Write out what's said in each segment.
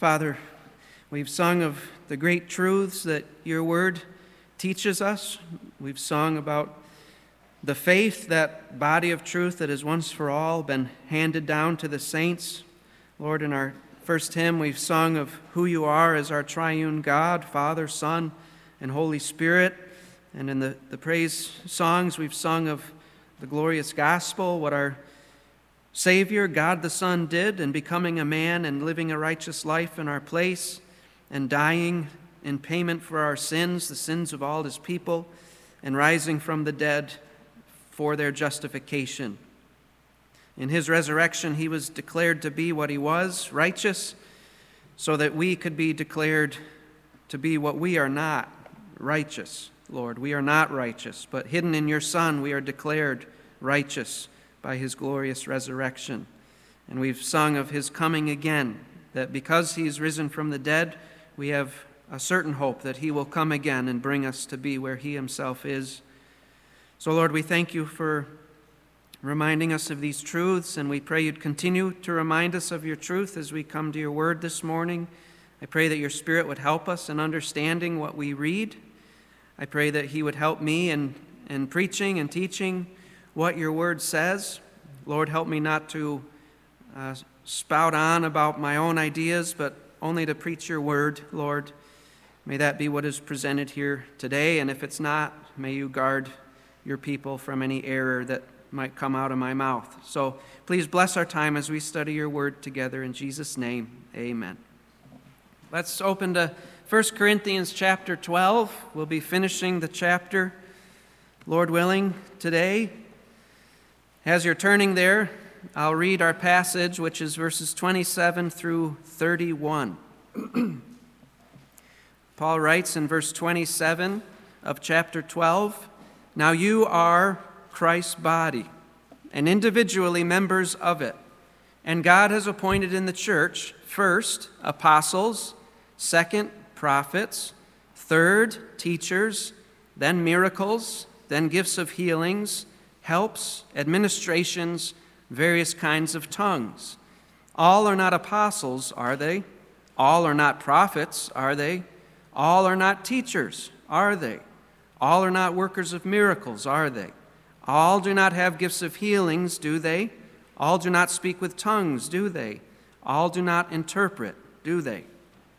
Father, we've sung of the great truths that your word teaches us. We've sung about the faith, that body of truth that has once for all been handed down to the saints. Lord, in our first hymn, we've sung of who you are as our triune God, Father, Son, and Holy Spirit. And in the, the praise songs, we've sung of the glorious gospel, what our Savior, God the Son, did in becoming a man and living a righteous life in our place and dying in payment for our sins, the sins of all his people, and rising from the dead for their justification. In his resurrection, he was declared to be what he was, righteous, so that we could be declared to be what we are not, righteous. Lord. We are not righteous, but hidden in your Son, we are declared righteous by his glorious resurrection. And we've sung of his coming again, that because he's risen from the dead, we have a certain hope that he will come again and bring us to be where he himself is. So, Lord, we thank you for reminding us of these truths, and we pray you'd continue to remind us of your truth as we come to your word this morning. I pray that your Spirit would help us in understanding what we read I pray that He would help me in, in preaching and teaching what your word says. Lord, help me not to uh, spout on about my own ideas, but only to preach your word, Lord. May that be what is presented here today. And if it's not, may you guard your people from any error that might come out of my mouth. So please bless our time as we study your word together. In Jesus' name, amen. Let's open to 1 Corinthians chapter 12. We'll be finishing the chapter, Lord willing, today. As you're turning there, I'll read our passage, which is verses 27 through 31. Paul writes in verse 27 of chapter 12 Now you are Christ's body, and individually members of it. And God has appointed in the church first apostles, second prophets, third, teachers, then miracles, then gifts of healings, helps, administrations, various kinds of tongues. All are not apostles, are they? All are not prophets, are they? All are not teachers, are they? All are not workers of miracles, are they? All do not have gifts of healings, do they? All do not speak with tongues, do they? All do not interpret, do they?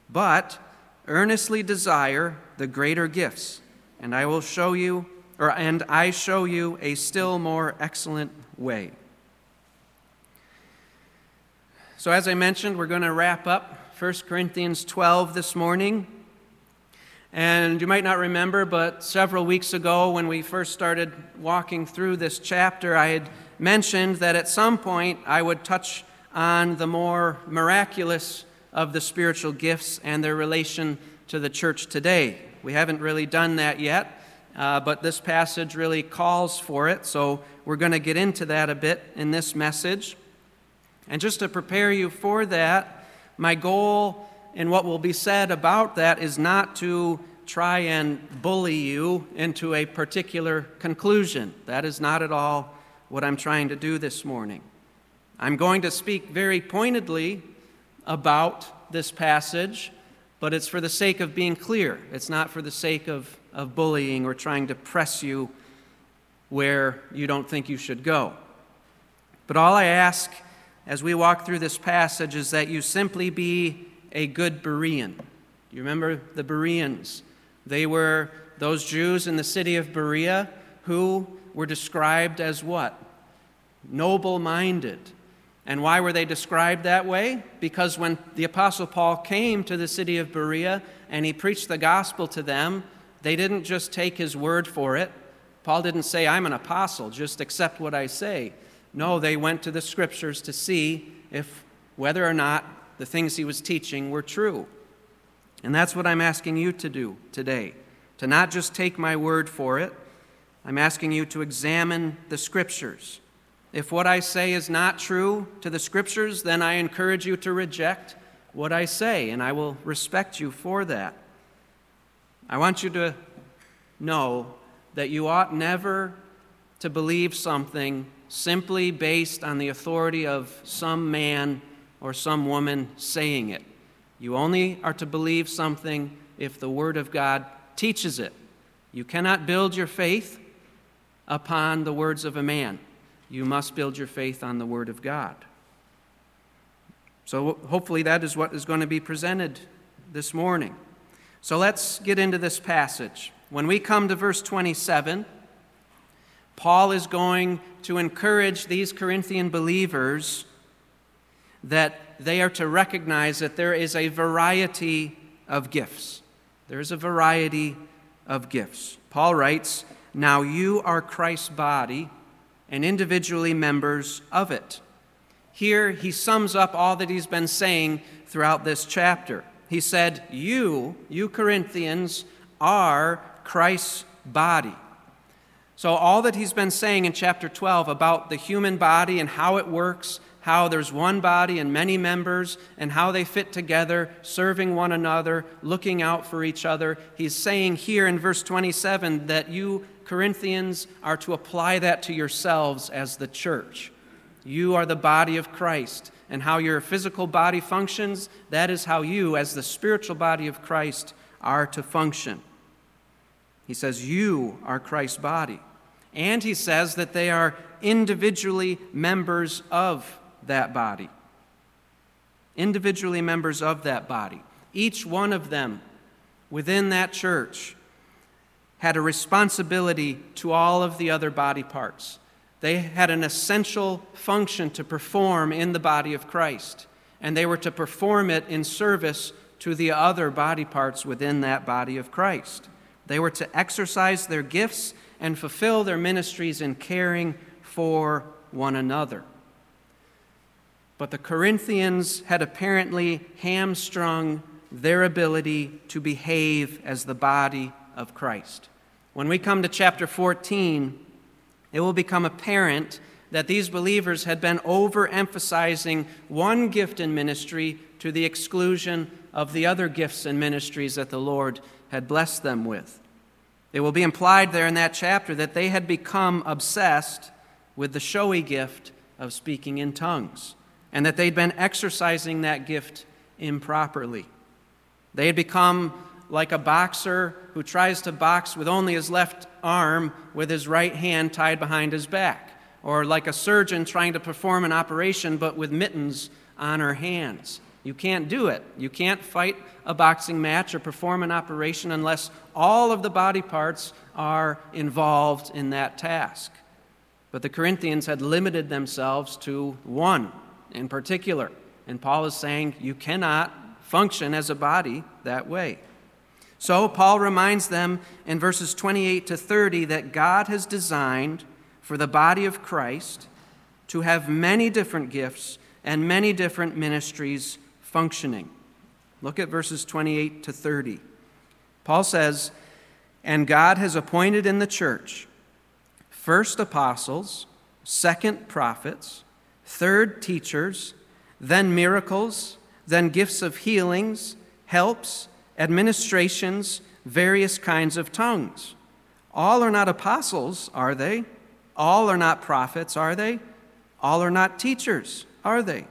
But earnestly desire the greater gifts, and I will show you, or and I show you a still more excellent way. So, as I mentioned, we're going to wrap up 1 Corinthians 12 this morning. And you might not remember, but several weeks ago, when we first started walking through this chapter, I had mentioned that at some point I would touch on the more miraculous of the spiritual gifts and their relation to the church today. We haven't really done that yet, uh, but this passage really calls for it, so we're going to get into that a bit in this message. And just to prepare you for that, my goal in what will be said about that is not to try and bully you into a particular conclusion. That is not at all what I'm trying to do this morning. I'm going to speak very pointedly about this passage, but it's for the sake of being clear. It's not for the sake of, of bullying or trying to press you where you don't think you should go. But all I ask as we walk through this passage is that you simply be a good Berean. You remember the Bereans? They were those Jews in the city of Berea who were described as what? Noble minded and why were they described that way? Because when the Apostle Paul came to the city of Berea and he preached the gospel to them, they didn't just take his word for it. Paul didn't say, I'm an apostle, just accept what I say. No, they went to the scriptures to see if whether or not the things he was teaching were true. And that's what I'm asking you to do today to not just take my word for it. I'm asking you to examine the scriptures. If what I say is not true to the scriptures, then I encourage you to reject what I say, and I will respect you for that. I want you to know that you ought never to believe something simply based on the authority of some man or some woman saying it. You only are to believe something if the Word of God teaches it. You cannot build your faith upon the words of a man. You must build your faith on the Word of God. So, hopefully, that is what is going to be presented this morning. So, let's get into this passage. When we come to verse 27, Paul is going to encourage these Corinthian believers that they are to recognize that there is a variety of gifts. There is a variety of gifts. Paul writes, Now you are Christ's body and individually members of it. Here he sums up all that he's been saying throughout this chapter. He said, You, you Corinthians, are Christ's body. So, all that he's been saying in chapter 12 about the human body and how it works, how there's one body and many members, and how they fit together, serving one another, looking out for each other, he's saying here in verse 27 that you, Corinthians, are to apply that to yourselves as the church. You are the body of Christ, and how your physical body functions, that is how you, as the spiritual body of Christ, are to function. He says, You are Christ's body. And he says that they are individually members of that body. Individually members of that body. Each one of them within that church had a responsibility to all of the other body parts. They had an essential function to perform in the body of Christ, and they were to perform it in service to the other body parts within that body of Christ. They were to exercise their gifts and fulfill their ministries in caring for one another. But the Corinthians had apparently hamstrung their ability to behave as the body of Christ. When we come to chapter 14, it will become apparent that these believers had been overemphasizing one gift in ministry to the exclusion of the other gifts and ministries that the Lord had blessed them with. It will be implied there in that chapter that they had become obsessed with the showy gift of speaking in tongues and that they'd been exercising that gift improperly. They had become like a boxer who tries to box with only his left arm with his right hand tied behind his back, or like a surgeon trying to perform an operation but with mittens on her hands. You can't do it. You can't fight a boxing match or perform an operation unless all of the body parts are involved in that task. But the Corinthians had limited themselves to one in particular. And Paul is saying you cannot function as a body that way. So Paul reminds them in verses 28 to 30 that God has designed for the body of Christ to have many different gifts and many different ministries functioning. Look at verses 28 to 30. Paul says, And God has appointed in the church first apostles, second prophets, third teachers, then miracles, then gifts of healings, helps, administrations, various kinds of tongues. All are not apostles, are they? All are not prophets, are they? All are not teachers, are they?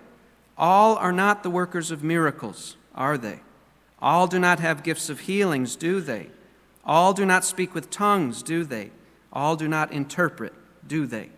All are not the workers of miracles, are they? All do not have gifts of healings, do they? All do not speak with tongues, do they? All do not interpret, do they?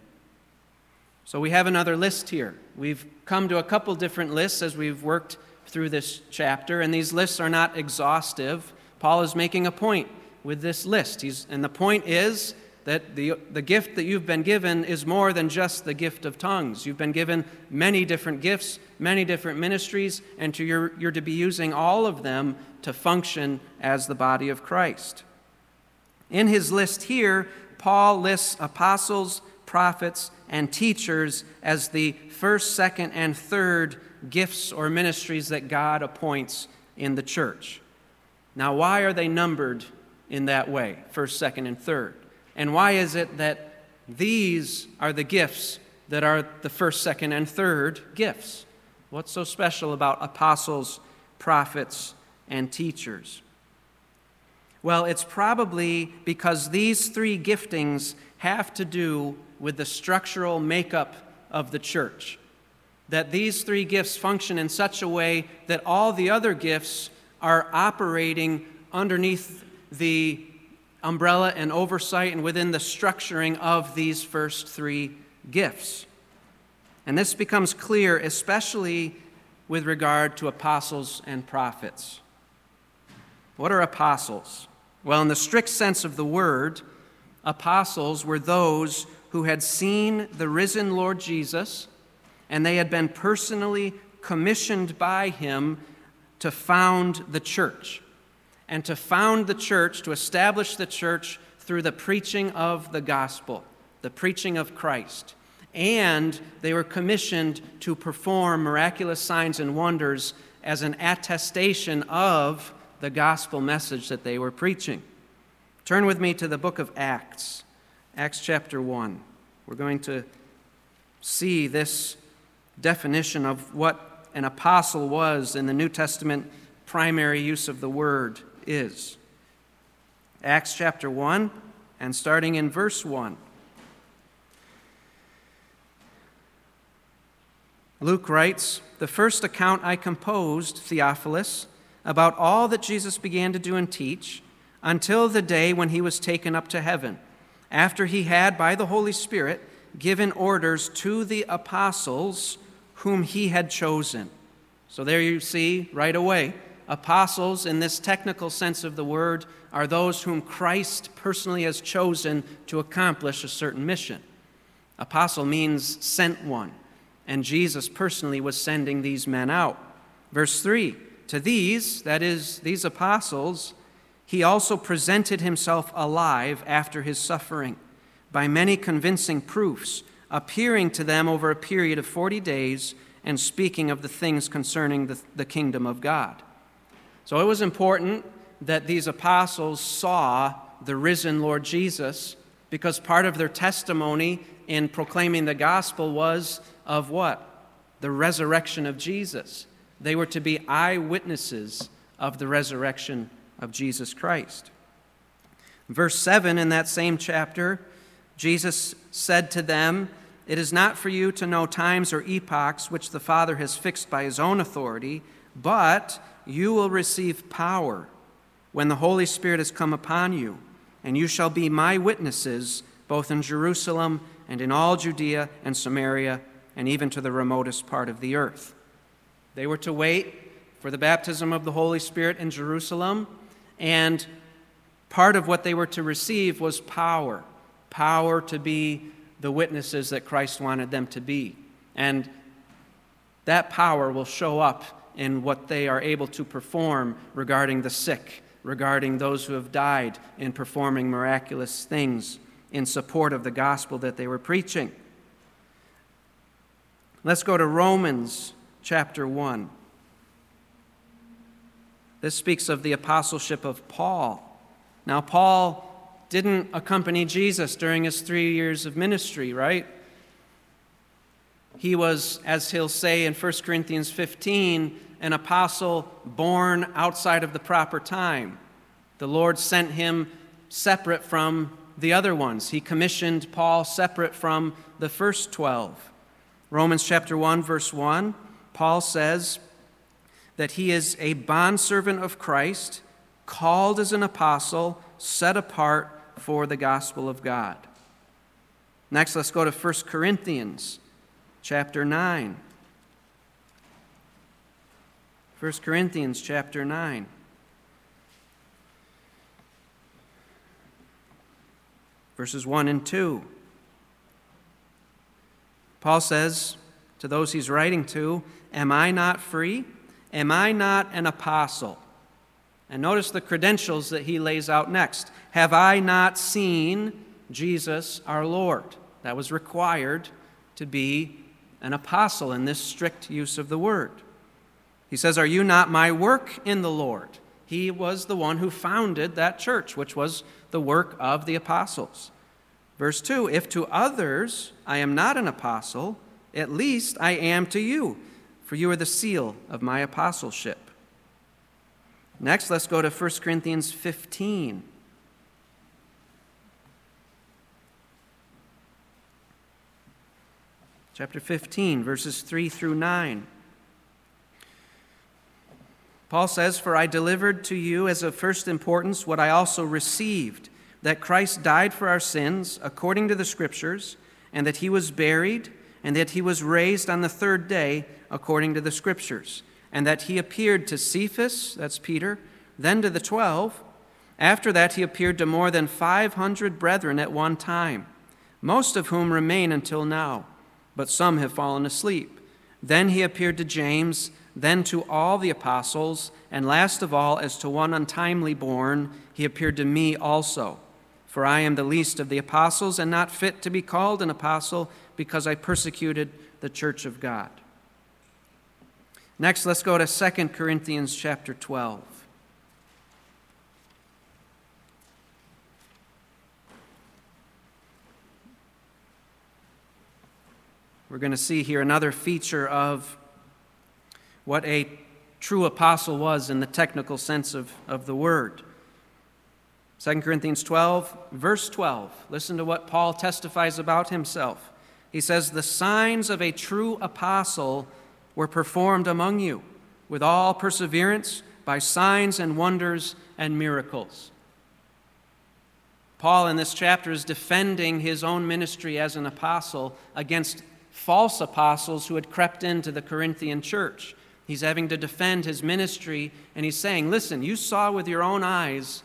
So we have another list here. We've come to a couple different lists as we've worked through this chapter, and these lists are not exhaustive. Paul is making a point with this list. He's, and the point is that the, the gift that you've been given is more than just the gift of tongues. You've been given many different gifts, many different ministries, and to your, you're to be using all of them to function as the body of Christ. In his list here, Paul lists apostles, prophets, and teachers as the first, second, and third gifts or ministries that God appoints in the church. Now, why are they numbered in that way, first, second, and third? And why is it that these are the gifts that are the first, second, and third gifts? What's so special about apostles, prophets, and teachers? Well, it's probably because these three giftings have to do with the structural makeup of the church. That these three gifts function in such a way that all the other gifts are operating underneath the umbrella and oversight and within the structuring of these first three gifts. And this becomes clear, especially with regard to apostles and prophets. What are apostles? Well, in the strict sense of the word, apostles were those who had seen the risen Lord Jesus and they had been personally commissioned by him to found the church and to found the church, to establish the church through the preaching of the gospel, the preaching of Christ and they were commissioned to perform miraculous signs and wonders as an attestation of the gospel message that they were preaching. Turn with me to the book of Acts, Acts chapter 1. We're going to see this definition of what an apostle was in the New Testament primary use of the word is. Acts chapter 1, and starting in verse 1. Luke writes The first account I composed, Theophilus, about all that Jesus began to do and teach until the day when he was taken up to heaven, after he had, by the Holy Spirit, given orders to the apostles whom he had chosen. So there you see right away, apostles, in this technical sense of the word, are those whom Christ personally has chosen to accomplish a certain mission. Apostle means sent one and Jesus personally was sending these men out. Verse 3 To these, that is, these apostles, he also presented himself alive after his suffering by many convincing proofs, appearing to them over a period of 40 days and speaking of the things concerning the, the kingdom of God. So it was important that these apostles saw the risen Lord Jesus because part of their testimony in proclaiming the gospel was of what? The resurrection of Jesus. They were to be eyewitnesses of the resurrection of Jesus Christ. Verse 7 in that same chapter, Jesus said to them, It is not for you to know times or epochs which the Father has fixed by his own authority, but you will receive power when the Holy Spirit has come upon you, and you shall be my witnesses both in Jerusalem and in all Judea and Samaria and even to the remotest part of the earth. They were to wait for the baptism of the Holy Spirit in Jerusalem, and part of what they were to receive was power power to be the witnesses that Christ wanted them to be. And that power will show up in what they are able to perform regarding the sick, regarding those who have died, in performing miraculous things in support of the gospel that they were preaching. Let's go to Romans chapter 1. This speaks of the apostleship of Paul. Now, Paul didn't accompany Jesus during his three years of ministry, right? He was, as he'll say in 1 Corinthians 15, an apostle born outside of the proper time. The Lord sent him separate from the other ones. He commissioned Paul separate from the first 12. Romans chapter 1 verse 1, Paul says that he is a bondservant of Christ, called as an apostle, set apart for the gospel of God. Next, let's go to 1 Corinthians chapter 9. 1 Corinthians chapter 9. Verses 1 and 2. Paul says to those he's writing to, Am I not free? Am I not an apostle? And notice the credentials that he lays out next. Have I not seen Jesus our Lord? That was required to be an apostle in this strict use of the word. He says, Are you not my work in the Lord? He was the one who founded that church, which was the work of the apostles. Verse 2 If to others I am not an apostle, at least I am to you, for you are the seal of my apostleship. Next, let's go to 1 Corinthians 15. chapter 15, verses 3 through 9. Paul says, For I delivered to you as of first importance what I also received that Christ died for our sins according to the Scriptures, and that he was buried, and that he was raised on the third day according to the Scriptures, and that he appeared to Cephas, that's Peter, then to the twelve. After that, he appeared to more than 500 brethren at one time, most of whom remain until now, but some have fallen asleep. Then he appeared to James then to all the apostles, and last of all, as to one untimely born, he appeared to me also. For I am the least of the apostles, and not fit to be called an apostle, because I persecuted the church of God. Next, let's go to 2 Corinthians chapter 12. We're going to see here another feature of what a true apostle was in the technical sense of, of the word. 2 Corinthians 12, verse 12. Listen to what Paul testifies about himself. He says, The signs of a true apostle were performed among you with all perseverance by signs and wonders and miracles. Paul, in this chapter, is defending his own ministry as an apostle against false apostles who had crept into the Corinthian church. He's having to defend his ministry, and he's saying, Listen, you saw with your own eyes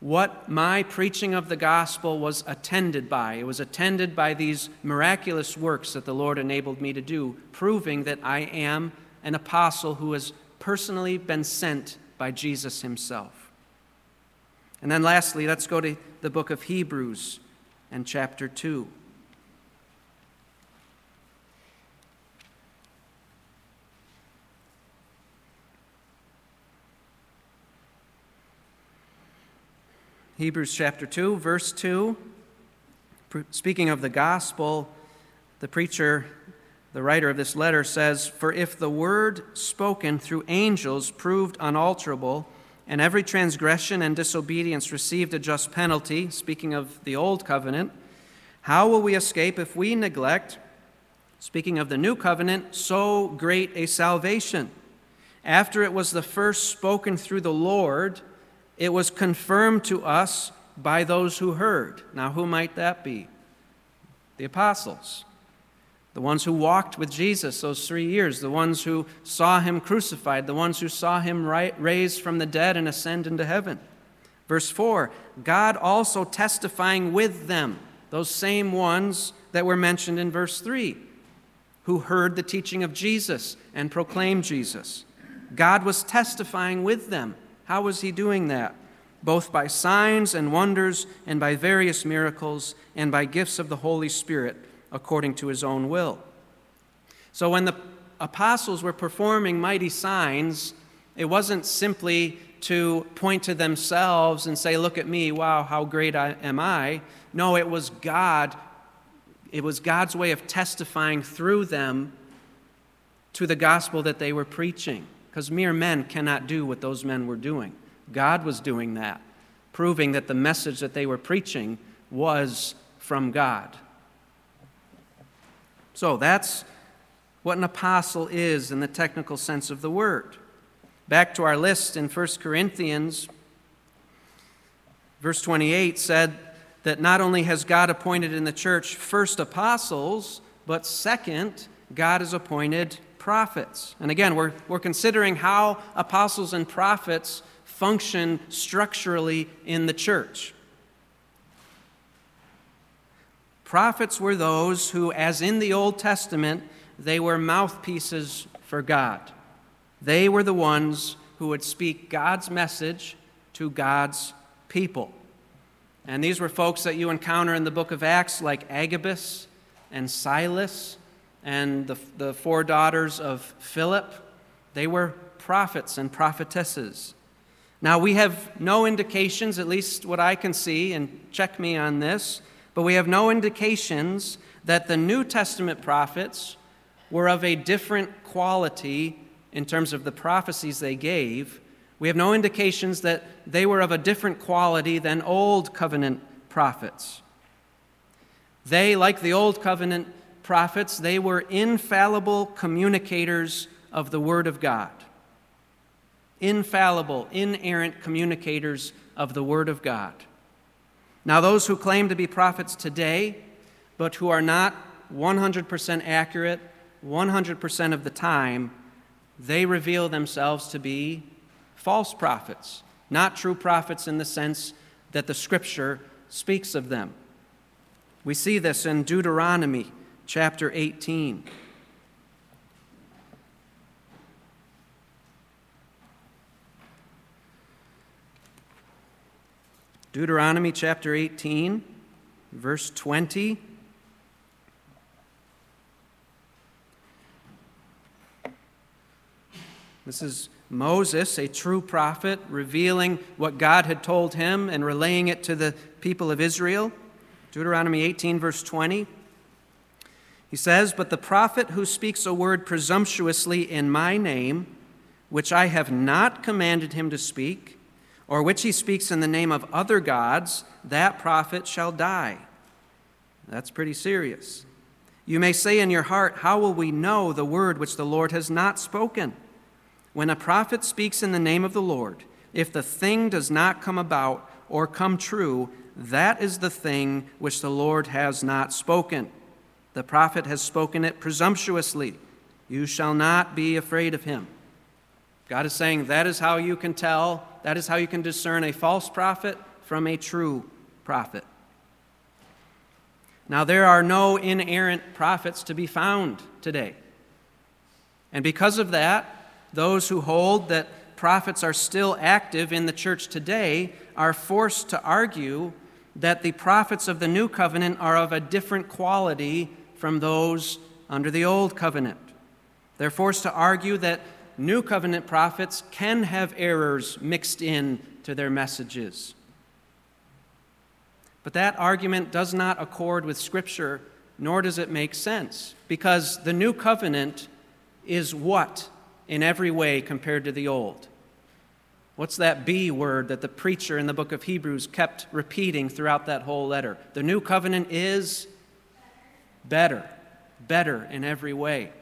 what my preaching of the gospel was attended by. It was attended by these miraculous works that the Lord enabled me to do, proving that I am an apostle who has personally been sent by Jesus himself. And then lastly, let's go to the book of Hebrews and chapter 2. Hebrews chapter 2, verse 2. Speaking of the gospel, the preacher, the writer of this letter says, For if the word spoken through angels proved unalterable, and every transgression and disobedience received a just penalty, speaking of the old covenant, how will we escape if we neglect, speaking of the new covenant, so great a salvation? After it was the first spoken through the Lord, it was confirmed to us by those who heard. Now, who might that be? The apostles, the ones who walked with Jesus those three years, the ones who saw him crucified, the ones who saw him raised from the dead and ascend into heaven. Verse 4 God also testifying with them, those same ones that were mentioned in verse 3, who heard the teaching of Jesus and proclaimed Jesus. God was testifying with them how was he doing that? Both by signs and wonders, and by various miracles, and by gifts of the Holy Spirit, according to his own will. So when the apostles were performing mighty signs, it wasn't simply to point to themselves and say, Look at me, wow, how great I, am I. No, it was God. It was God's way of testifying through them to the gospel that they were preaching because mere men cannot do what those men were doing. God was doing that, proving that the message that they were preaching was from God. So that's what an apostle is in the technical sense of the word. Back to our list in 1 Corinthians, verse 28 said that not only has God appointed in the church first apostles, but second, God has appointed prophets. And again, we're, we're considering how apostles and prophets function structurally in the church. Prophets were those who, as in the Old Testament, they were mouthpieces for God. They were the ones who would speak God's message to God's people. And these were folks that you encounter in the book of Acts, like Agabus and Silas and the, the four daughters of Philip, they were prophets and prophetesses. Now, we have no indications, at least what I can see, and check me on this, but we have no indications that the New Testament prophets were of a different quality in terms of the prophecies they gave. We have no indications that they were of a different quality than Old Covenant prophets. They, like the Old Covenant prophets, they were infallible communicators of the Word of God. Infallible, inerrant communicators of the Word of God. Now, those who claim to be prophets today, but who are not 100% accurate 100% of the time, they reveal themselves to be false prophets, not true prophets in the sense that the Scripture speaks of them. We see this in Deuteronomy chapter 18. Deuteronomy chapter 18, verse 20. This is Moses, a true prophet, revealing what God had told him and relaying it to the people of Israel. Deuteronomy 18, verse 20. He says, But the prophet who speaks a word presumptuously in my name, which I have not commanded him to speak, or which he speaks in the name of other gods, that prophet shall die. That's pretty serious. You may say in your heart, How will we know the word which the Lord has not spoken? When a prophet speaks in the name of the Lord, if the thing does not come about or come true, that is the thing which the Lord has not spoken. The prophet has spoken it presumptuously. You shall not be afraid of him. God is saying that is how you can tell, that is how you can discern a false prophet from a true prophet. Now, there are no inerrant prophets to be found today. And because of that, those who hold that prophets are still active in the church today are forced to argue that the prophets of the new covenant are of a different quality from those under the old covenant. They're forced to argue that new covenant prophets can have errors mixed in to their messages. But that argument does not accord with Scripture, nor does it make sense, because the new covenant is what in every way compared to the old. What's that B word that the preacher in the book of Hebrews kept repeating throughout that whole letter? The new covenant is better, better in every way.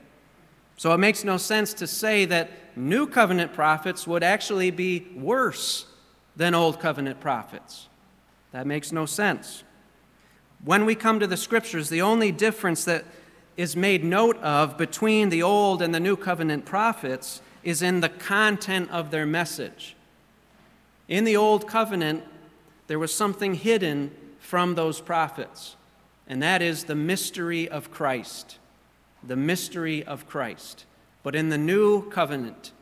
So it makes no sense to say that new covenant prophets would actually be worse than old covenant prophets. That makes no sense. When we come to the scriptures, the only difference that is made note of between the Old and the New Covenant prophets is in the content of their message. In the Old Covenant, there was something hidden from those prophets, and that is the mystery of Christ. The mystery of Christ. But in the New Covenant,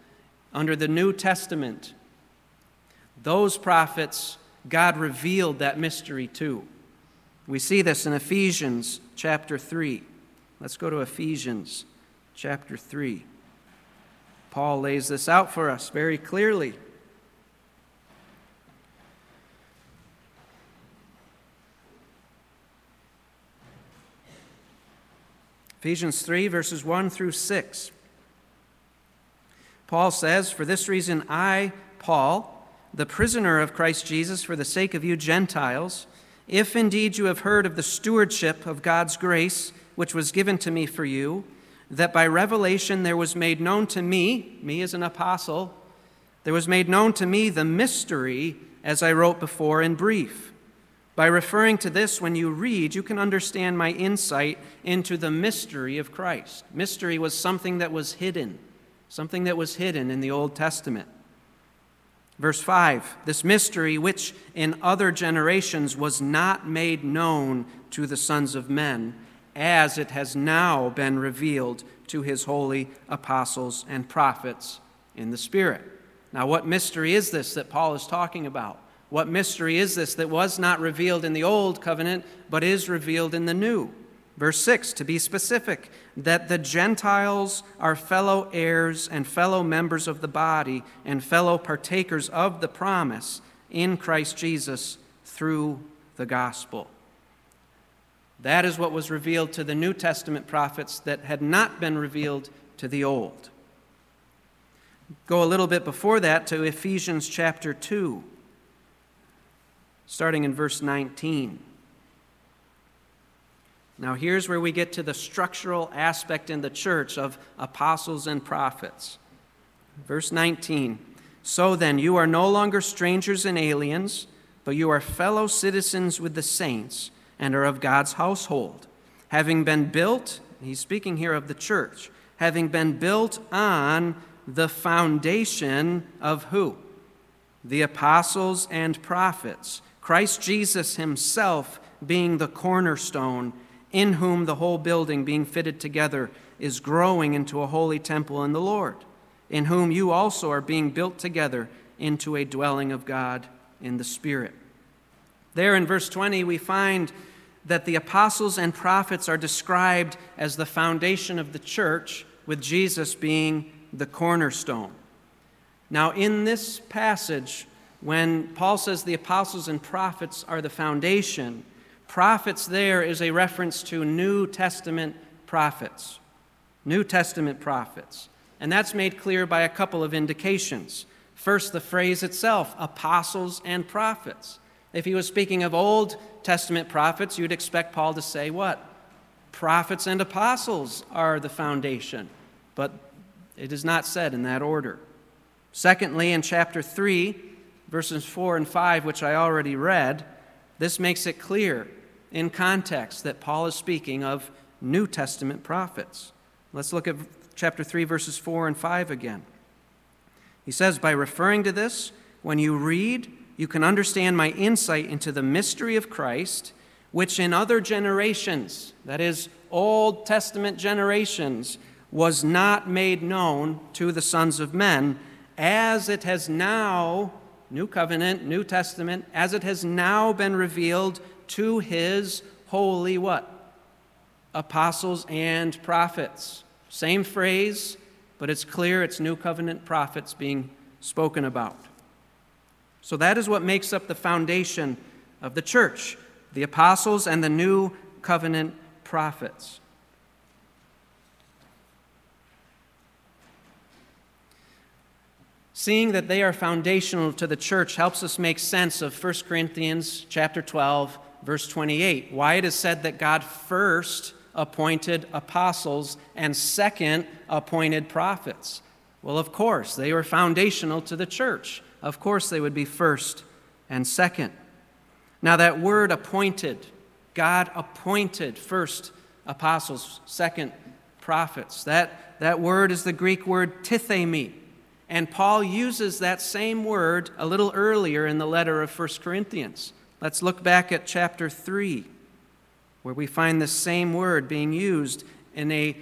under the New Testament, those prophets, God revealed that mystery to. We see this in Ephesians chapter 3. Let's go to Ephesians chapter 3. Paul lays this out for us very clearly. Ephesians 3, verses 1 through 6. Paul says, For this reason, I, Paul, the prisoner of Christ Jesus, for the sake of you Gentiles, if indeed you have heard of the stewardship of God's grace, which was given to me for you, that by revelation there was made known to me, me as an apostle, there was made known to me the mystery, as I wrote before in brief. By referring to this, when you read, you can understand my insight into the mystery of Christ. Mystery was something that was hidden, something that was hidden in the Old Testament. Verse 5 This mystery, which in other generations was not made known to the sons of men, as it has now been revealed to his holy apostles and prophets in the Spirit. Now, what mystery is this that Paul is talking about? What mystery is this that was not revealed in the old covenant, but is revealed in the new? Verse 6, to be specific, that the Gentiles are fellow heirs and fellow members of the body and fellow partakers of the promise in Christ Jesus through the gospel. That is what was revealed to the New Testament prophets that had not been revealed to the Old. Go a little bit before that to Ephesians chapter 2, starting in verse 19. Now, here's where we get to the structural aspect in the church of apostles and prophets. Verse 19 So then, you are no longer strangers and aliens, but you are fellow citizens with the saints and are of God's household, having been built, he's speaking here of the church, having been built on the foundation of who? The apostles and prophets, Christ Jesus himself being the cornerstone in whom the whole building, being fitted together, is growing into a holy temple in the Lord, in whom you also are being built together into a dwelling of God in the Spirit. There in verse 20, we find that the apostles and prophets are described as the foundation of the church, with Jesus being the cornerstone. Now, in this passage, when Paul says the apostles and prophets are the foundation, Prophets there is a reference to New Testament prophets. New Testament prophets. And that's made clear by a couple of indications. First, the phrase itself, apostles and prophets. If he was speaking of Old Testament prophets, you'd expect Paul to say what? Prophets and apostles are the foundation. But it is not said in that order. Secondly, in chapter 3, verses 4 and 5, which I already read, this makes it clear in context that Paul is speaking of New Testament prophets. Let's look at chapter 3, verses 4 and 5 again. He says, By referring to this, when you read, you can understand my insight into the mystery of Christ, which in other generations, that is, Old Testament generations, was not made known to the sons of men, as it has now, New Covenant, New Testament, as it has now been revealed to his holy what? Apostles and prophets. Same phrase, but it's clear it's New Covenant prophets being spoken about. So that is what makes up the foundation of the church the apostles and the New Covenant prophets. Seeing that they are foundational to the church helps us make sense of 1 Corinthians chapter 12 verse 28, why it is said that God first appointed apostles and second appointed prophets. Well, of course, they were foundational to the church. Of course, they would be first and second. Now, that word appointed, God appointed first apostles, second prophets. That, that word is the Greek word tithemi. And Paul uses that same word a little earlier in the letter of 1 Corinthians. Let's look back at chapter 3, where we find the same word being used in a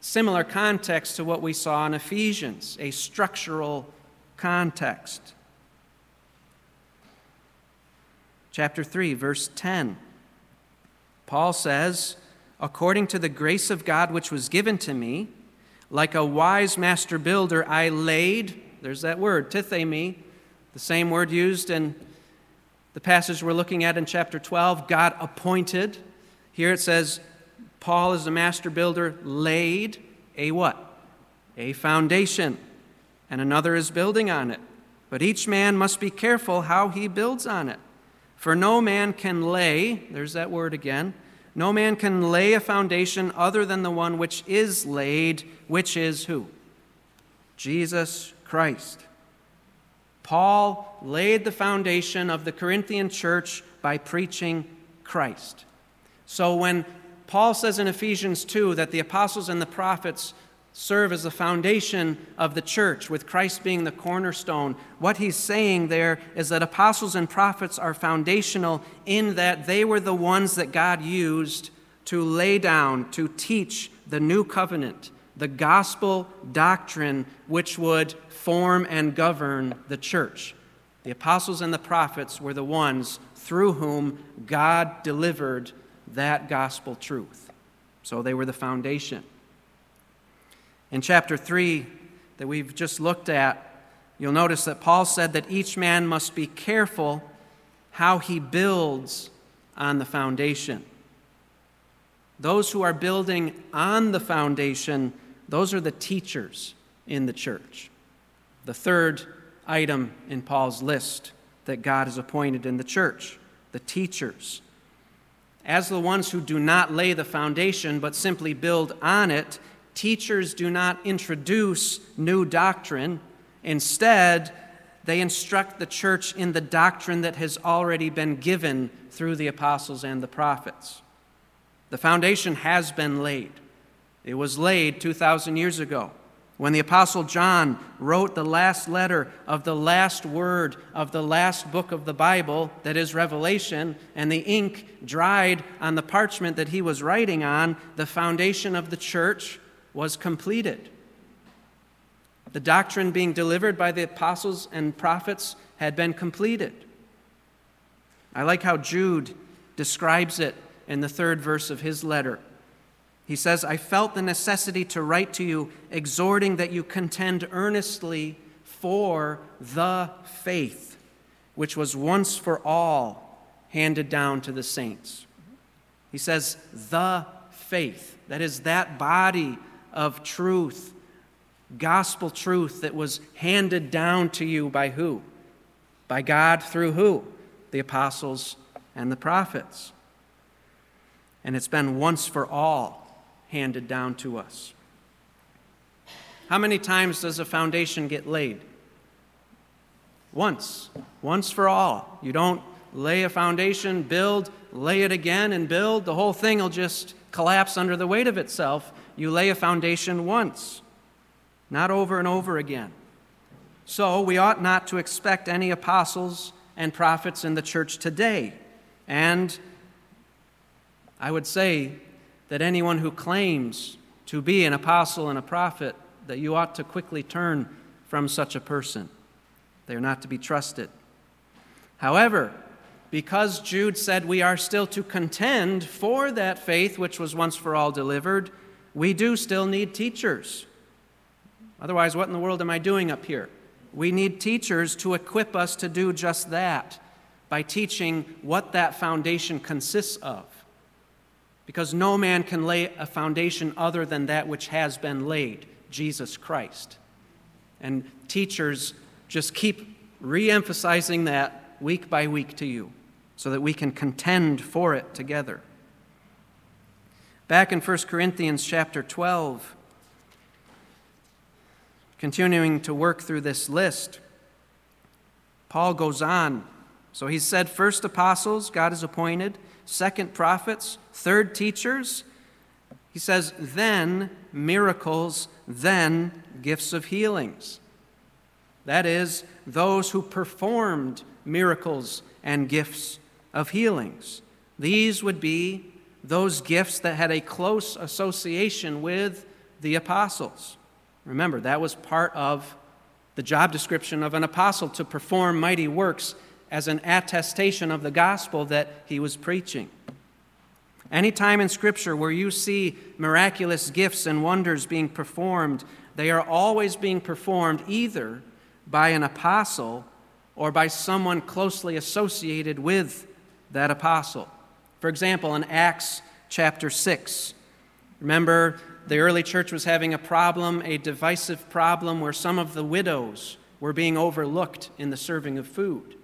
similar context to what we saw in Ephesians, a structural context. Chapter 3, verse 10. Paul says, According to the grace of God which was given to me, like a wise master builder, I laid, there's that word, tithemi, the same word used in the passage we're looking at in chapter 12, God appointed. Here it says, Paul, is a master builder, laid a what? A foundation, and another is building on it. But each man must be careful how he builds on it. For no man can lay, there's that word again, no man can lay a foundation other than the one which is laid, which is who? Jesus Christ. Paul laid the foundation of the Corinthian church by preaching Christ. So when Paul says in Ephesians 2 that the apostles and the prophets serve as the foundation of the church, with Christ being the cornerstone, what he's saying there is that apostles and prophets are foundational in that they were the ones that God used to lay down, to teach the new covenant, the gospel doctrine which would form and govern the church. The apostles and the prophets were the ones through whom God delivered that gospel truth. So they were the foundation. In chapter 3 that we've just looked at, you'll notice that Paul said that each man must be careful how he builds on the foundation. Those who are building on the foundation, those are the teachers in the church the third item in Paul's list that God has appointed in the church the teachers. as the ones who do not lay the foundation but simply build on it, teachers do not introduce new doctrine. Instead, they instruct the church in the doctrine that has already been given through the apostles and the prophets. The foundation has been laid. It was laid 2,000 years ago when the Apostle John wrote the last letter of the last word of the last book of the Bible, that is Revelation, and the ink dried on the parchment that he was writing on, the foundation of the church was completed. The doctrine being delivered by the apostles and prophets had been completed. I like how Jude describes it in the third verse of his letter. He says, I felt the necessity to write to you, exhorting that you contend earnestly for the faith, which was once for all handed down to the saints. He says, the faith, that is, that body of truth, gospel truth that was handed down to you by who? By God through who? The apostles and the prophets. And it's been once for all handed down to us. How many times does a foundation get laid? Once, once for all. You don't lay a foundation, build, lay it again, and build. The whole thing will just collapse under the weight of itself. You lay a foundation once, not over and over again. So we ought not to expect any apostles and prophets in the church today. And I would say that anyone who claims to be an apostle and a prophet, that you ought to quickly turn from such a person. They are not to be trusted. However, because Jude said we are still to contend for that faith which was once for all delivered, we do still need teachers. Otherwise, what in the world am I doing up here? We need teachers to equip us to do just that by teaching what that foundation consists of because no man can lay a foundation other than that which has been laid Jesus Christ. And teachers just keep re emphasizing that week by week to you so that we can contend for it together. Back in 1 Corinthians chapter 12, continuing to work through this list, Paul goes on. So he said, first apostles, God has appointed second, prophets, third, teachers. He says, then miracles, then gifts of healings. That is, those who performed miracles and gifts of healings. These would be those gifts that had a close association with the apostles. Remember, that was part of the job description of an apostle to perform mighty works as an attestation of the gospel that he was preaching. Anytime in Scripture where you see miraculous gifts and wonders being performed, they are always being performed either by an apostle or by someone closely associated with that apostle. For example, in Acts chapter 6, remember the early church was having a problem, a divisive problem, where some of the widows were being overlooked in the serving of food.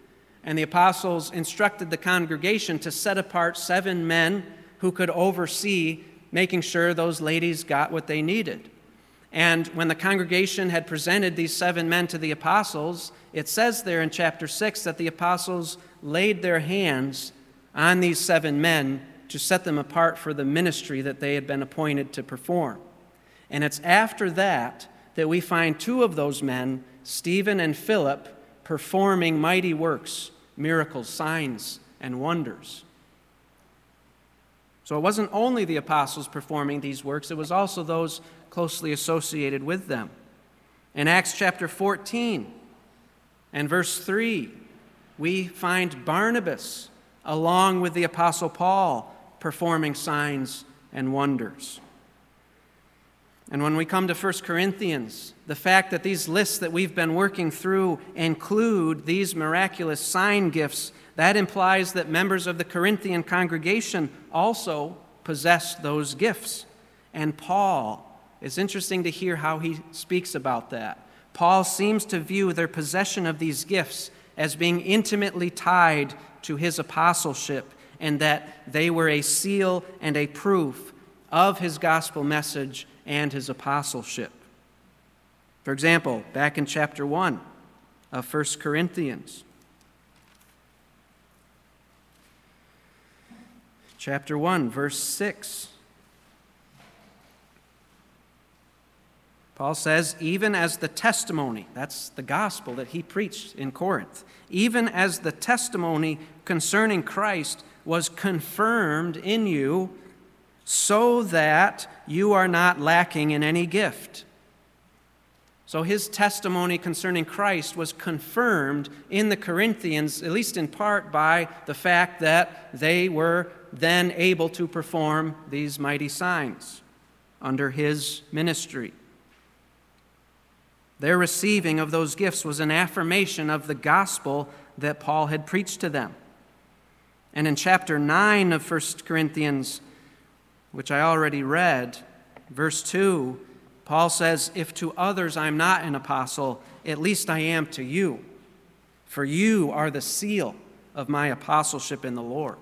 And the apostles instructed the congregation to set apart seven men who could oversee making sure those ladies got what they needed. And when the congregation had presented these seven men to the apostles, it says there in chapter 6 that the apostles laid their hands on these seven men to set them apart for the ministry that they had been appointed to perform. And it's after that that we find two of those men, Stephen and Philip, performing mighty works, miracles, signs, and wonders. So it wasn't only the apostles performing these works, it was also those closely associated with them. In Acts chapter 14 and verse 3, we find Barnabas along with the apostle Paul performing signs and wonders. And when we come to 1 Corinthians, the fact that these lists that we've been working through include these miraculous sign gifts, that implies that members of the Corinthian congregation also possessed those gifts. And Paul, it's interesting to hear how he speaks about that. Paul seems to view their possession of these gifts as being intimately tied to his apostleship and that they were a seal and a proof of his gospel message and his apostleship. For example, back in chapter 1 of 1 Corinthians, chapter 1, verse 6. Paul says, even as the testimony, that's the gospel that he preached in Corinth, even as the testimony concerning Christ was confirmed in you, so that you are not lacking in any gift. So his testimony concerning Christ was confirmed in the Corinthians, at least in part by the fact that they were then able to perform these mighty signs under his ministry. Their receiving of those gifts was an affirmation of the gospel that Paul had preached to them. And in chapter 9 of 1 Corinthians, which I already read, verse 2, Paul says, If to others I'm not an apostle, at least I am to you, for you are the seal of my apostleship in the Lord.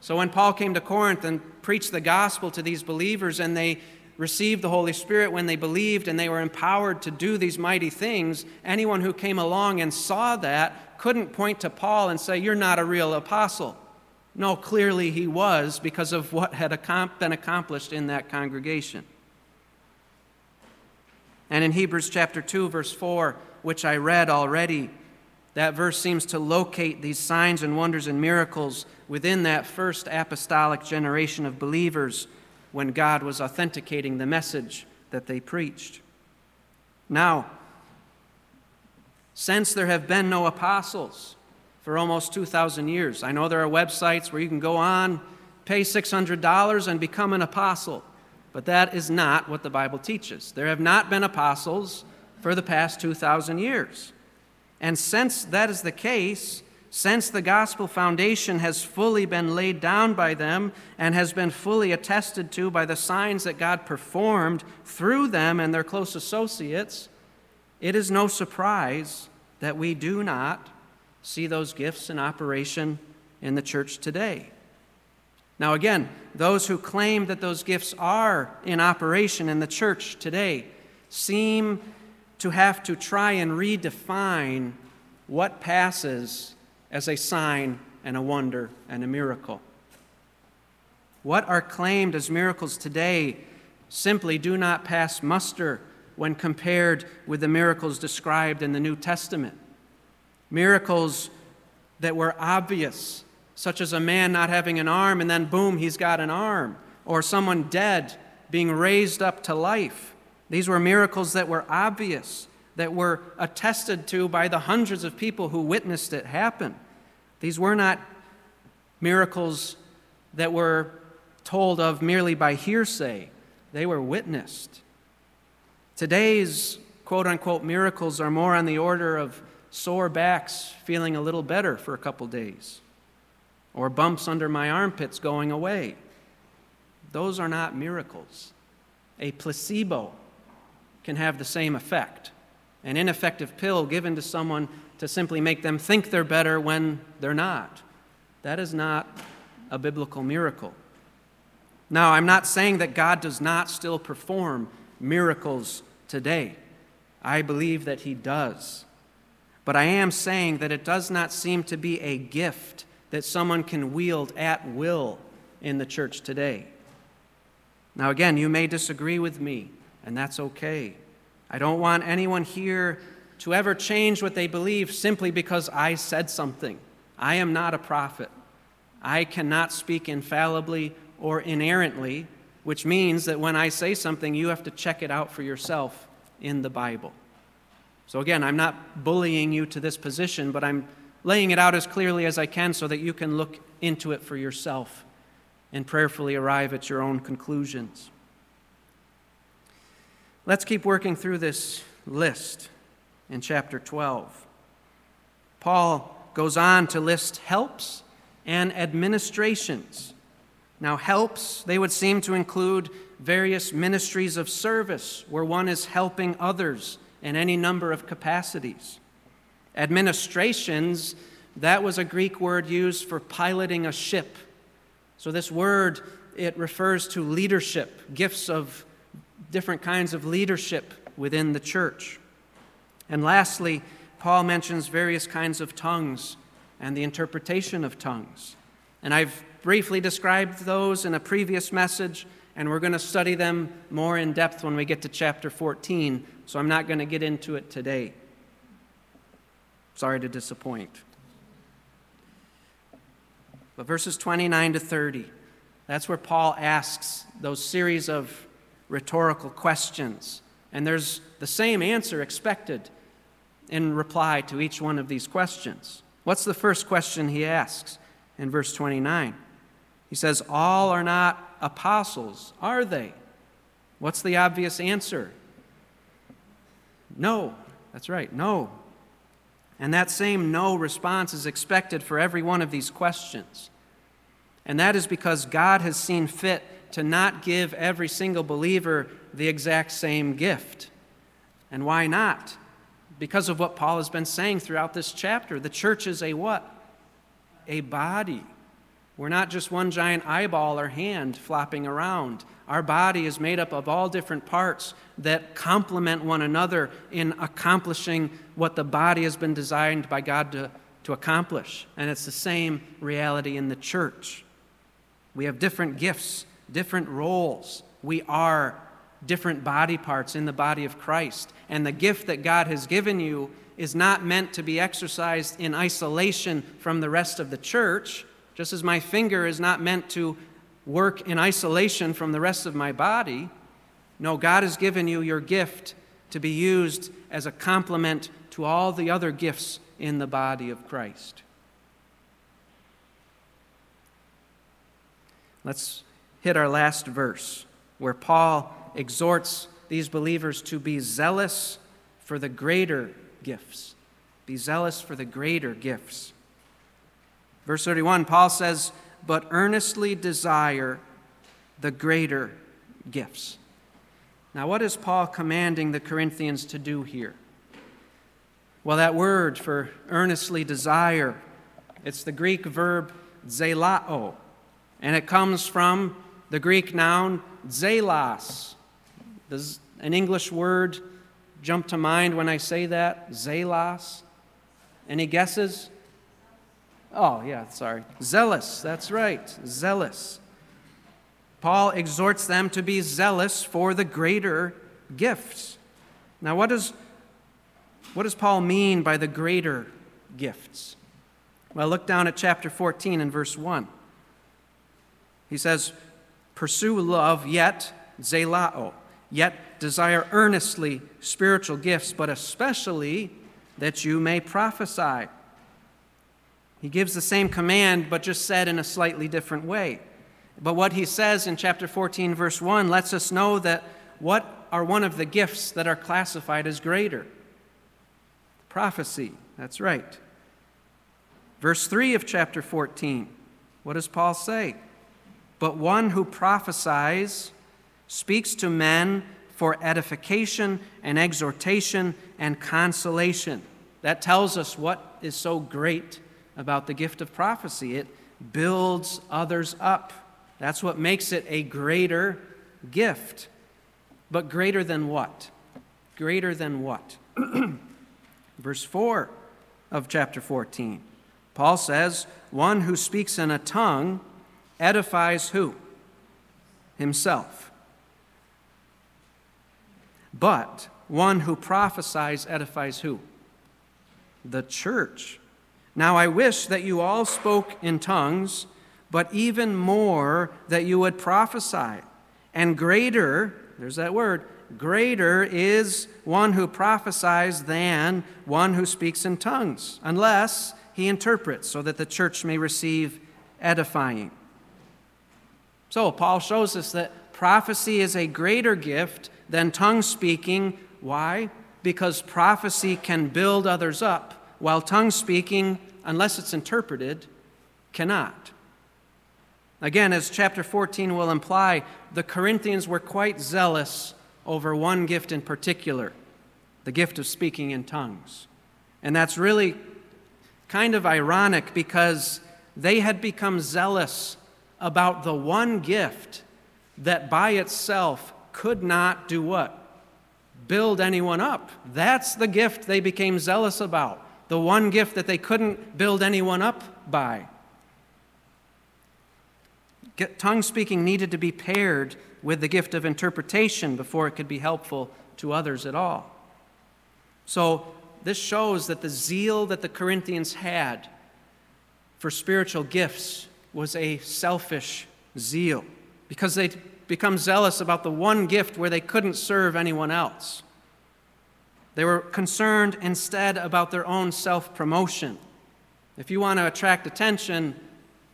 So when Paul came to Corinth and preached the gospel to these believers, and they received the Holy Spirit when they believed and they were empowered to do these mighty things, anyone who came along and saw that couldn't point to Paul and say, You're not a real apostle. No, clearly he was because of what had been accomplished in that congregation. And in Hebrews chapter 2, verse 4, which I read already, that verse seems to locate these signs and wonders and miracles within that first apostolic generation of believers when God was authenticating the message that they preached. Now, since there have been no apostles for almost 2,000 years, I know there are websites where you can go on, pay $600, and become an apostle, but that is not what the Bible teaches. There have not been apostles for the past 2,000 years. And since that is the case, since the gospel foundation has fully been laid down by them and has been fully attested to by the signs that God performed through them and their close associates, it is no surprise that we do not see those gifts in operation in the church today. Now, again, those who claim that those gifts are in operation in the church today seem to have to try and redefine what passes as a sign and a wonder and a miracle. What are claimed as miracles today simply do not pass muster when compared with the miracles described in the New Testament. Miracles that were obvious, such as a man not having an arm and then boom, he's got an arm, or someone dead being raised up to life. These were miracles that were obvious that were attested to by the hundreds of people who witnessed it happen. These were not miracles that were told of merely by hearsay, they were witnessed. Today's quote unquote miracles are more on the order of sore backs feeling a little better for a couple days, or bumps under my armpits going away. Those are not miracles. A placebo can have the same effect an ineffective pill given to someone to simply make them think they're better when they're not. That is not a biblical miracle. Now, I'm not saying that God does not still perform miracles today. I believe that He does. But I am saying that it does not seem to be a gift that someone can wield at will in the church today. Now, again, you may disagree with me, and that's okay. I don't want anyone here to ever change what they believe simply because I said something. I am not a prophet. I cannot speak infallibly or inerrantly, which means that when I say something, you have to check it out for yourself in the Bible. So, again, I'm not bullying you to this position, but I'm laying it out as clearly as I can so that you can look into it for yourself and prayerfully arrive at your own conclusions. Let's keep working through this list in chapter 12. Paul goes on to list helps and administrations. Now, helps, they would seem to include various ministries of service where one is helping others in any number of capacities. Administrations that was a Greek word used for piloting a ship. So this word, it refers to leadership, gifts of different kinds of leadership within the church. And lastly, Paul mentions various kinds of tongues and the interpretation of tongues. And I've briefly described those in a previous message, and we're going to study them more in depth when we get to chapter 14, so I'm not going to get into it today. Sorry to disappoint. But verses 29 to 30, that's where Paul asks those series of rhetorical questions. And there's the same answer expected in reply to each one of these questions. What's the first question he asks in verse 29? He says, All are not apostles, are they? What's the obvious answer? No. That's right, no. And that same no response is expected for every one of these questions. And that is because God has seen fit to not give every single believer the exact same gift. And why not? Because of what Paul has been saying throughout this chapter. The church is a what? A body. We're not just one giant eyeball or hand flopping around. Our body is made up of all different parts that complement one another in accomplishing what the body has been designed by God to, to accomplish. And it's the same reality in the church. We have different gifts, different roles. We are different body parts in the body of Christ. And the gift that God has given you is not meant to be exercised in isolation from the rest of the church, just as my finger is not meant to work in isolation from the rest of my body. No, God has given you your gift to be used as a complement to all the other gifts in the body of Christ. Let's hit our last verse where Paul exhorts these believers to be zealous for the greater gifts. Be zealous for the greater gifts. Verse 31, Paul says, But earnestly desire the greater gifts. Now, what is Paul commanding the Corinthians to do here? Well, that word for earnestly desire, it's the Greek verb zelao, and it comes from the Greek noun zelos. Does an English word jump to mind when I say that? Zelos? Any guesses? Oh, yeah, sorry. Zealous, that's right. Zealous. Paul exhorts them to be zealous for the greater gifts. Now, what does, what does Paul mean by the greater gifts? Well, look down at chapter 14 and verse 1. He says, Pursue love, yet zelao, yet desire earnestly spiritual gifts, but especially that you may prophesy. He gives the same command, but just said in a slightly different way. But what he says in chapter 14, verse 1, lets us know that what are one of the gifts that are classified as greater? Prophecy, that's right. Verse 3 of chapter 14, what does Paul say? But one who prophesies speaks to men for edification and exhortation and consolation. That tells us what is so great about the gift of prophecy. It builds others up. That's what makes it a greater gift. But greater than what? Greater than what? Verse 4 of chapter 14. Paul says, One who speaks in a tongue edifies who? Himself. But one who prophesies edifies who? The church. Now I wish that you all spoke in tongues, but even more that you would prophesy. And greater, there's that word, greater is one who prophesies than one who speaks in tongues, unless he interprets, so that the church may receive edifying. So, Paul shows us that prophecy is a greater gift than tongue speaking. Why? Because prophecy can build others up, while tongue speaking, unless it's interpreted, cannot. Again, as chapter 14 will imply, the Corinthians were quite zealous over one gift in particular the gift of speaking in tongues. And that's really kind of ironic because they had become zealous about the one gift that by itself could not do what? Build anyone up. That's the gift they became zealous about, the one gift that they couldn't build anyone up by. Get, Tongue speaking needed to be paired with the gift of interpretation before it could be helpful to others at all. So, this shows that the zeal that the Corinthians had for spiritual gifts was a selfish zeal because they'd become zealous about the one gift where they couldn't serve anyone else. They were concerned instead about their own self promotion. If you want to attract attention,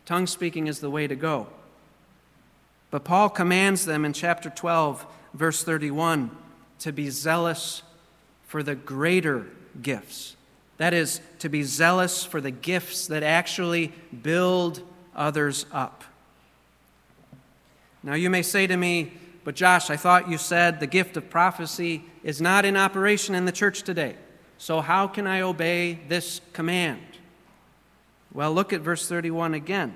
tongue speaking is the way to go. But Paul commands them in chapter 12, verse 31, to be zealous for the greater gifts. That is, to be zealous for the gifts that actually build others up. Now, you may say to me, but Josh, I thought you said the gift of prophecy is not in operation in the church today. So, how can I obey this command? Well, look at verse 31 again.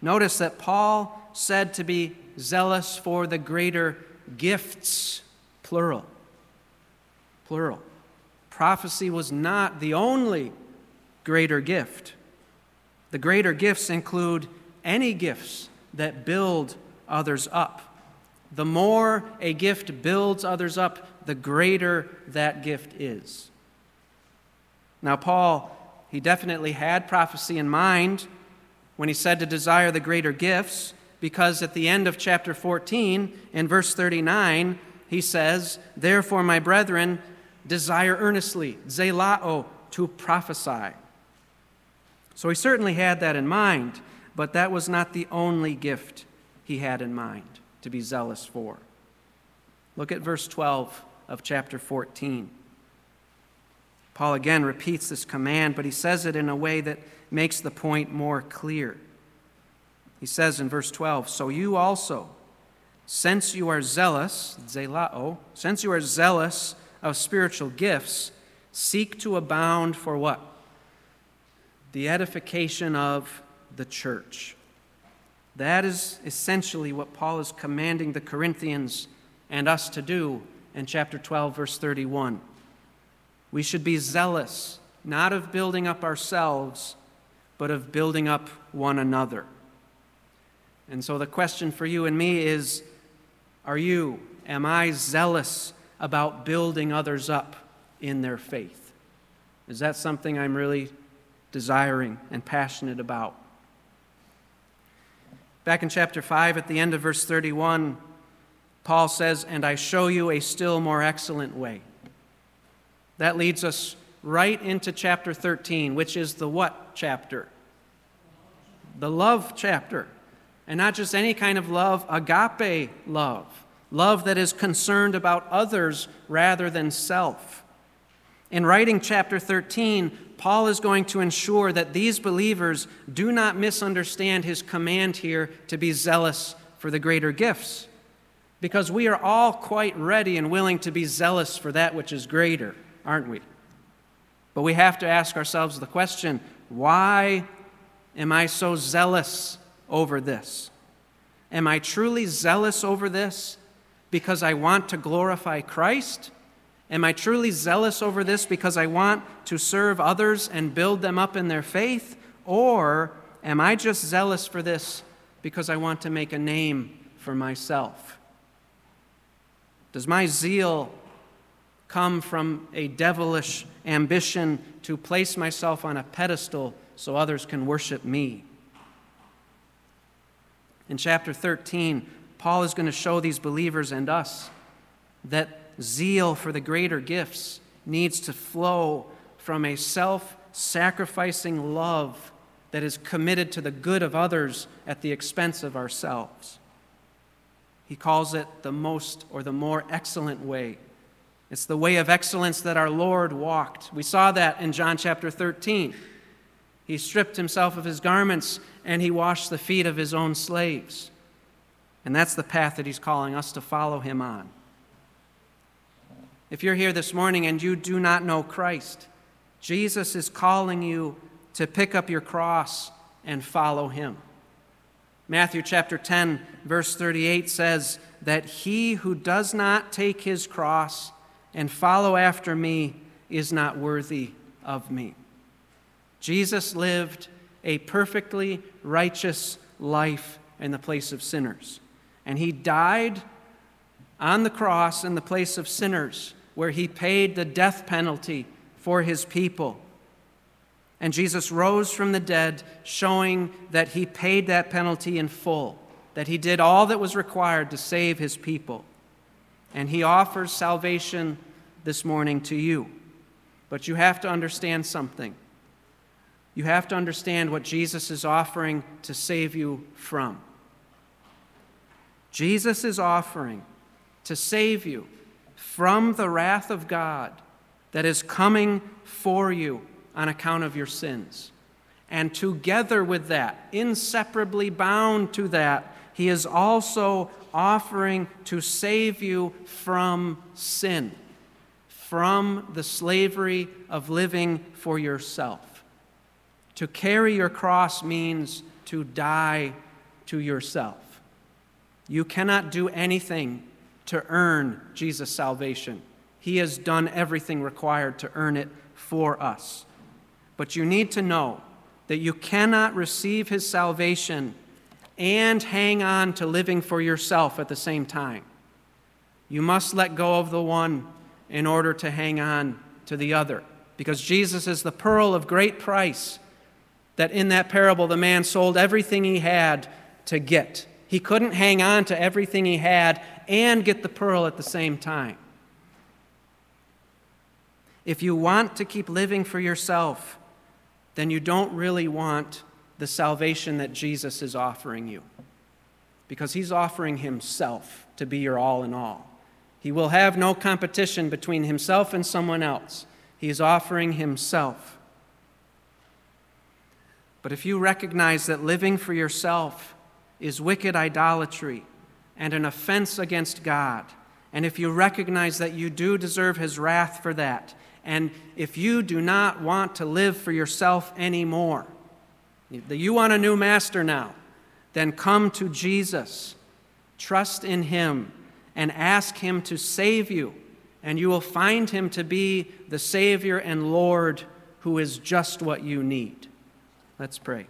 Notice that Paul said to be zealous for the greater gifts, plural. Plural. Prophecy was not the only greater gift. The greater gifts include any gifts that build others up. The more a gift builds others up, the greater that gift is. Now, Paul, he definitely had prophecy in mind when he said to desire the greater gifts, because at the end of chapter 14, in verse 39, he says, Therefore, my brethren, desire earnestly, zelao, to prophesy. So he certainly had that in mind, but that was not the only gift he had in mind to be zealous for. Look at verse 12 of chapter 14. Paul again repeats this command, but he says it in a way that makes the point more clear. He says in verse 12, So you also, since you are zealous, zelao, since you are zealous of spiritual gifts, seek to abound for what? The edification of the church. That is essentially what Paul is commanding the Corinthians and us to do in chapter 12, verse 31. We should be zealous, not of building up ourselves, but of building up one another. And so the question for you and me is Are you, am I zealous about building others up in their faith? Is that something I'm really desiring and passionate about? Back in chapter 5, at the end of verse 31, Paul says, And I show you a still more excellent way. That leads us right into chapter 13, which is the what chapter? The love chapter. And not just any kind of love, agape love. Love that is concerned about others rather than self. In writing chapter 13, Paul is going to ensure that these believers do not misunderstand his command here to be zealous for the greater gifts. Because we are all quite ready and willing to be zealous for that which is greater, aren't we? But we have to ask ourselves the question why am I so zealous over this? Am I truly zealous over this because I want to glorify Christ? Am I truly zealous over this because I want to serve others and build them up in their faith? Or am I just zealous for this because I want to make a name for myself? Does my zeal come from a devilish ambition to place myself on a pedestal so others can worship me? In chapter 13, Paul is going to show these believers and us that zeal for the greater gifts needs to flow from a self sacrificing love that is committed to the good of others at the expense of ourselves. He calls it the most or the more excellent way. It's the way of excellence that our Lord walked. We saw that in John chapter 13. He stripped himself of his garments and he washed the feet of his own slaves. And that's the path that he's calling us to follow him on. If you're here this morning and you do not know Christ, Jesus is calling you to pick up your cross and follow him. Matthew chapter 10, verse 38 says that he who does not take his cross and follow after me is not worthy of me. Jesus lived a perfectly righteous life in the place of sinners, and he died on the cross in the place of sinners, where he paid the death penalty for his people. And Jesus rose from the dead, showing that he paid that penalty in full, that he did all that was required to save his people. And he offers salvation this morning to you. But you have to understand something. You have to understand what Jesus is offering to save you from. Jesus is offering to save you from the wrath of God that is coming for you on account of your sins. And together with that, inseparably bound to that, He is also offering to save you from sin, from the slavery of living for yourself. To carry your cross means to die to yourself. You cannot do anything to earn Jesus' salvation. He has done everything required to earn it for us. But you need to know that you cannot receive his salvation and hang on to living for yourself at the same time. You must let go of the one in order to hang on to the other. Because Jesus is the pearl of great price that in that parable the man sold everything he had to get. He couldn't hang on to everything he had and get the pearl at the same time. If you want to keep living for yourself, then you don't really want the salvation that Jesus is offering you. Because he's offering himself to be your all in all. He will have no competition between himself and someone else. He is offering himself. But if you recognize that living for yourself is wicked idolatry and an offense against God, and if you recognize that you do deserve his wrath for that, and if you do not want to live for yourself anymore, that you want a new master now, then come to Jesus, trust in him, and ask him to save you. And you will find him to be the Savior and Lord who is just what you need. Let's pray.